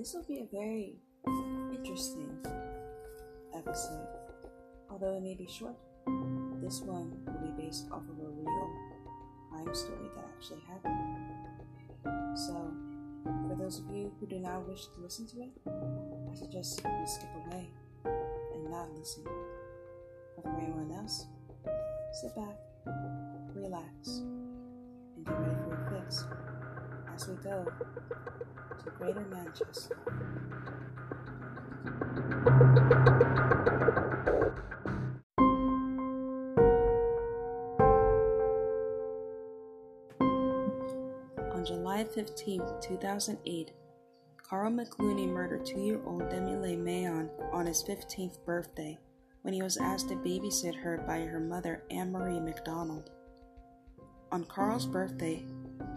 This will be a very interesting episode. Although it may be short, this one will be based off of a real crime story that actually happened. So, for those of you who do not wish to listen to it, I suggest you skip away and not listen. But for anyone else, sit back, relax, and get ready for a fix as we go to Greater Manchester. On July 15, 2008, Carl McLooney murdered two year old Demi Mayon on his 15th birthday when he was asked to babysit her by her mother, Anne Marie McDonald. On Carl's birthday,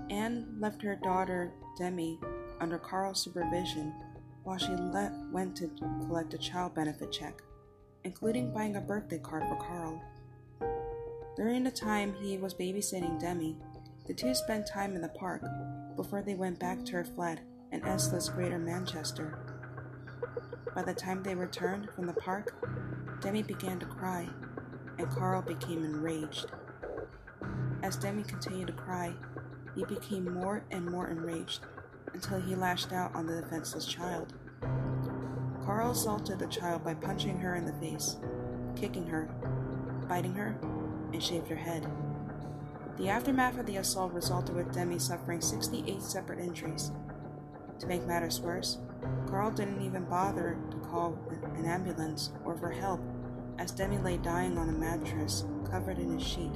Anne left her daughter, Demi, under Carl's supervision while she le- went to collect a child benefit check, including buying a birthday card for Carl. During the time he was babysitting Demi, the two spent time in the park before they went back to her flat in Eccles, Greater Manchester. By the time they returned from the park, Demi began to cry, and Carl became enraged. As Demi continued to cry, he became more and more enraged until he lashed out on the defenseless child. Carl assaulted the child by punching her in the face, kicking her, biting her, and shaved her head. The aftermath of the assault resulted with Demi suffering 68 separate injuries. To make matters worse, Carl didn't even bother to call an ambulance or for help as Demi lay dying on a mattress covered in a sheet.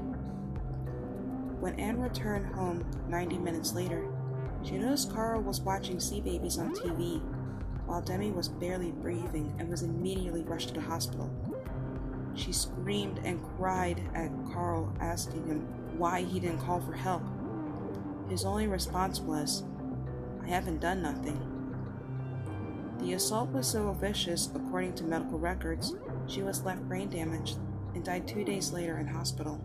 When Anne returned home 90 minutes later, she noticed Carl was watching CBeebies on TV while Demi was barely breathing and was immediately rushed to the hospital. She screamed and cried at Carl, asking him why he didn't call for help. His only response was, I haven't done nothing. The assault was so vicious, according to medical records, she was left brain damaged and died two days later in hospital.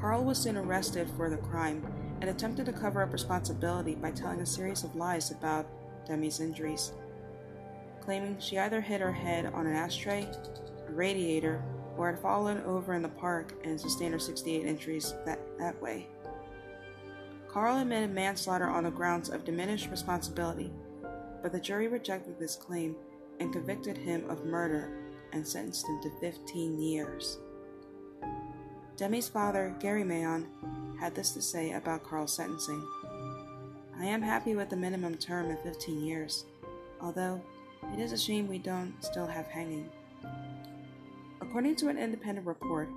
Carl was then arrested for the crime and attempted to cover up responsibility by telling a series of lies about Demi's injuries, claiming she either hit her head on an ashtray, a radiator, or had fallen over in the park and sustained her 68 injuries that, that way. Carl admitted manslaughter on the grounds of diminished responsibility, but the jury rejected this claim and convicted him of murder and sentenced him to 15 years. Demi's father, Gary Mayon, had this to say about Carl's sentencing. I am happy with the minimum term of 15 years, although it is a shame we don't still have hanging. According to an independent report,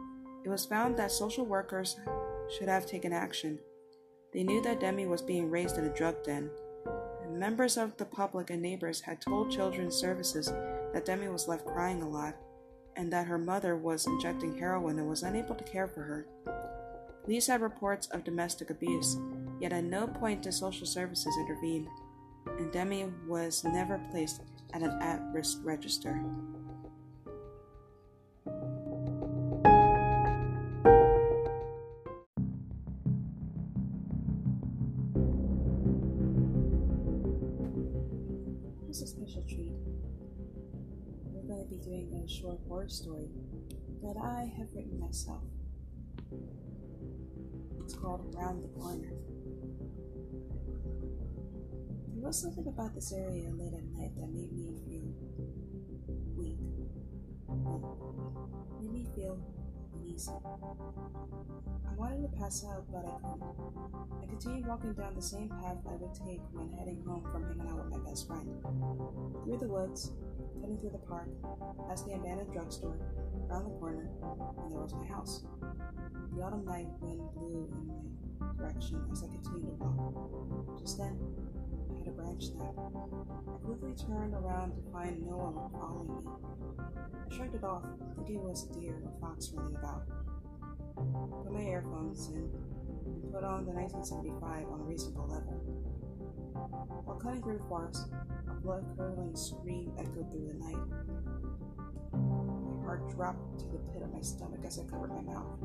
it was found that social workers should have taken action. They knew that Demi was being raised in a drug den, and members of the public and neighbors had told Children's Services that Demi was left crying a lot and that her mother was injecting heroin and was unable to care for her. Police had reports of domestic abuse, yet at no point did social services intervene, and Demi was never placed at an at risk register. Here's a special treat. Be doing a short horror story that I have written myself. It's called Around the Corner. There was something about this area late at night that made me feel weak. It made me feel I wanted to pass out, but I couldn't. I continued walking down the same path I would take when heading home from hanging out with my best friend. Through the woods, cutting through the park, past the abandoned drugstore, around the corner, and there was my house. The autumn night wind blew in my direction as I continued I had a branch snap. I quickly turned around to find no one following me. I shrugged it off, thinking it was a deer or fox running about. Put my earphones in and put on the 1975 on a reasonable level. While cutting through the forest, a blood curdling scream echoed through the night. My heart dropped to the pit of my stomach as I covered my mouth.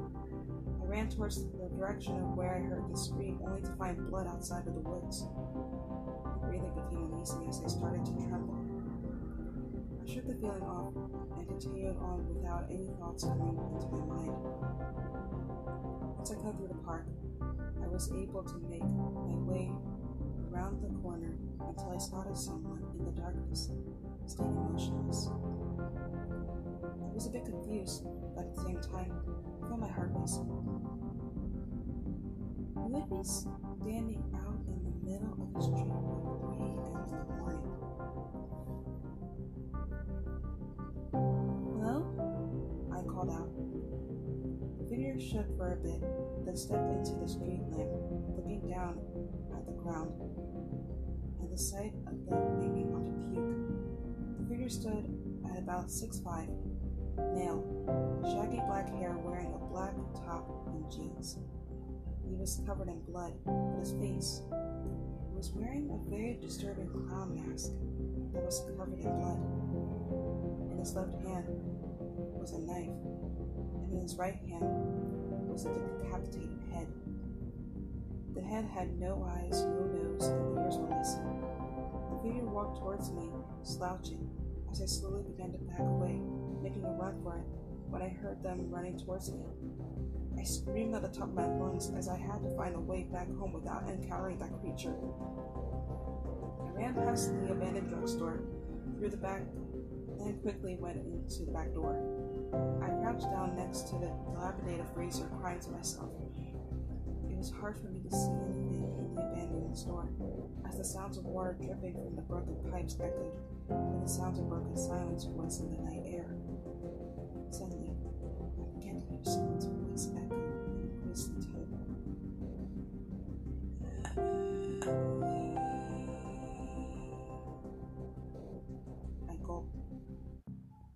I ran towards the direction of where I heard the scream, only to find blood outside of the woods. Became as I started to tremble. I shook the feeling off and continued on without any thoughts coming into my mind. Once I cut through the park, I was able to make my way around the corner until I spotted someone in the darkness, standing motionless. I was a bit confused, but at the same time, I felt my heart racing. Who would be standing out in the middle of the street at 3 a.m. in the morning? Hello? I called out. The figure shook for a bit, then stepped into the street lamp, looking down at the ground and the sight of them made me want to puke. The figure stood at about six five, male, shaggy black hair, wearing a black top and jeans. He was covered in blood, but his face was wearing a very disturbing clown mask that was covered in blood. In his left hand was a knife, and in his right hand was a decapitated head. The head had no eyes, no nose, and the ears were missing. The figure walked towards me, slouching, as I slowly began to back away, making a run for it, when I heard them running towards me. I screamed at the top of my lungs as I had to find a way back home without encountering that creature. I ran past the abandoned drugstore, through the back, then quickly went into the back door. I crouched down next to the dilapidated freezer, crying to myself. It was hard for me to see anything in the abandoned store, as the sounds of water dripping from the broken pipes echoed, and the sounds of broken silence was in the night air. Suddenly, I began to hear someone's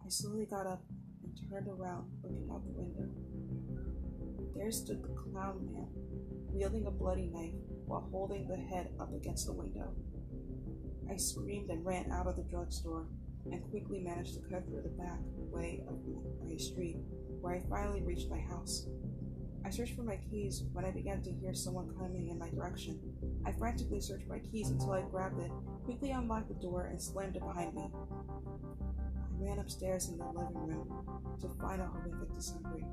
I slowly got up and turned around, looking out the window. There stood the clown man, wielding a bloody knife while holding the head up against the window. I screamed and ran out of the drugstore and quickly managed to cut through the back way of my street, where I finally reached my house. I searched for my keys when I began to hear someone coming in my direction. I frantically searched my keys until I grabbed it, quickly unlocked the door, and slammed it behind me. Ran upstairs in the living room to find a horrific discovery.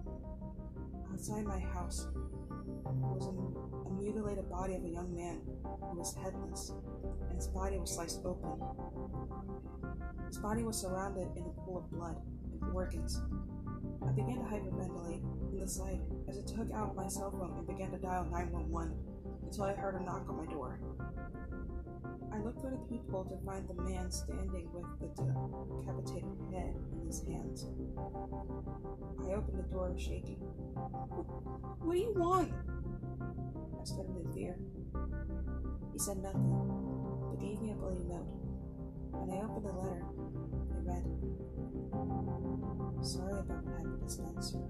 Outside my house was a, a mutilated body of a young man who was headless, and his body was sliced open. His body was surrounded in a pool of blood and organs. I began to hyperventilate in the sight as I took out my cell phone and began to dial 911 until I heard a knock on my door. I looked through the peephole to find the man standing with the in his hands. I opened the door shaking. What do you want? I stuttered in fear. He said nothing, but gave me a bloody note. When I opened the letter, I read, Sorry about what happened to Spencer.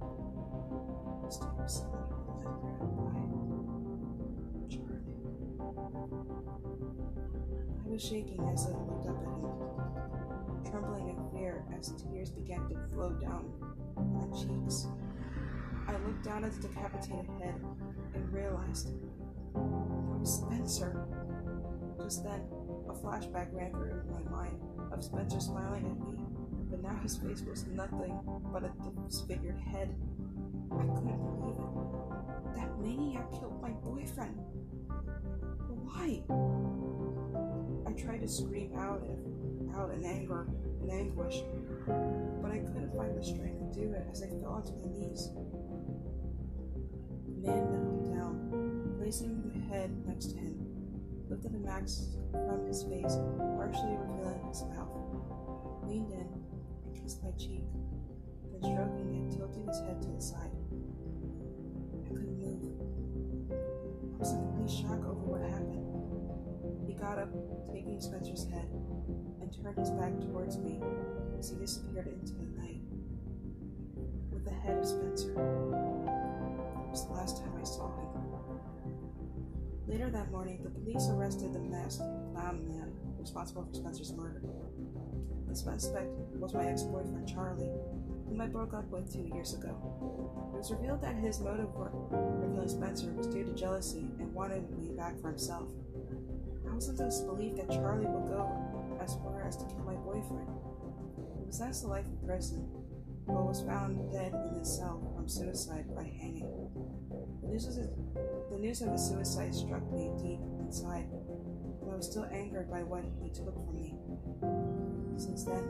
Stay upset. Charlie. I was shaking as I looked up at as tears began to flow down my cheeks. I looked down at the decapitated head and realized it was Spencer. Just then, a flashback ran through my mind of Spencer smiling at me, but now his face was nothing but a disfigured head. I couldn't believe it. That maniac killed my boyfriend. Why? I tried to scream out out in anger anguish, but I couldn't find the strength to do it as I fell onto my knees. The man knelt down, placing the head next to him, lifted the mask from his face, partially revealing his mouth, leaned in and kissed my cheek, then stroking it, tilting his head to the side. I couldn't move. I was in complete shock over what happened. He got up, taking Spencer's head, and turned his back towards me as he disappeared into the night. With the head of Spencer. It was the last time I saw him. Later that morning, the police arrested the masked clown man responsible for Spencer's murder. The suspect was my ex-boyfriend Charlie, whom I broke up with two years ago. It was revealed that his motive for killing Spencer was due to jealousy and wanted me back for himself. I was sometimes believed that Charlie would go as far as to kill my boyfriend. He was sentenced to life in prison, but was found dead in his cell from suicide by hanging. The news, of his, the news of his suicide struck me deep inside, but I was still angered by what he took from me. Since then,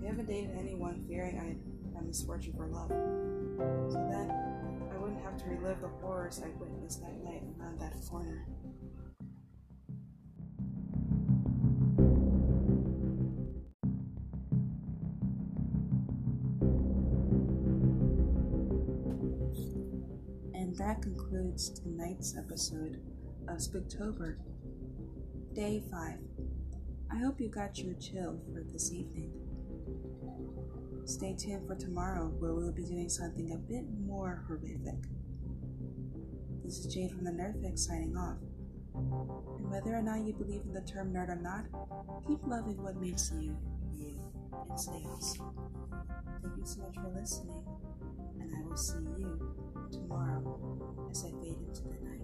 I haven't dated anyone fearing I had a misfortune for love. So then, I wouldn't have to relive the horrors I witnessed that night around that corner. And that concludes tonight's episode of Spooktober, Day 5. I hope you got your chill for this evening. Stay tuned for tomorrow where we'll be doing something a bit more horrific. This is Jade from the Nerdfix signing off. And whether or not you believe in the term nerd or not, keep loving what makes you you and stay awesome. Thank you so much for listening, and I will see you tomorrow as I fade into the night.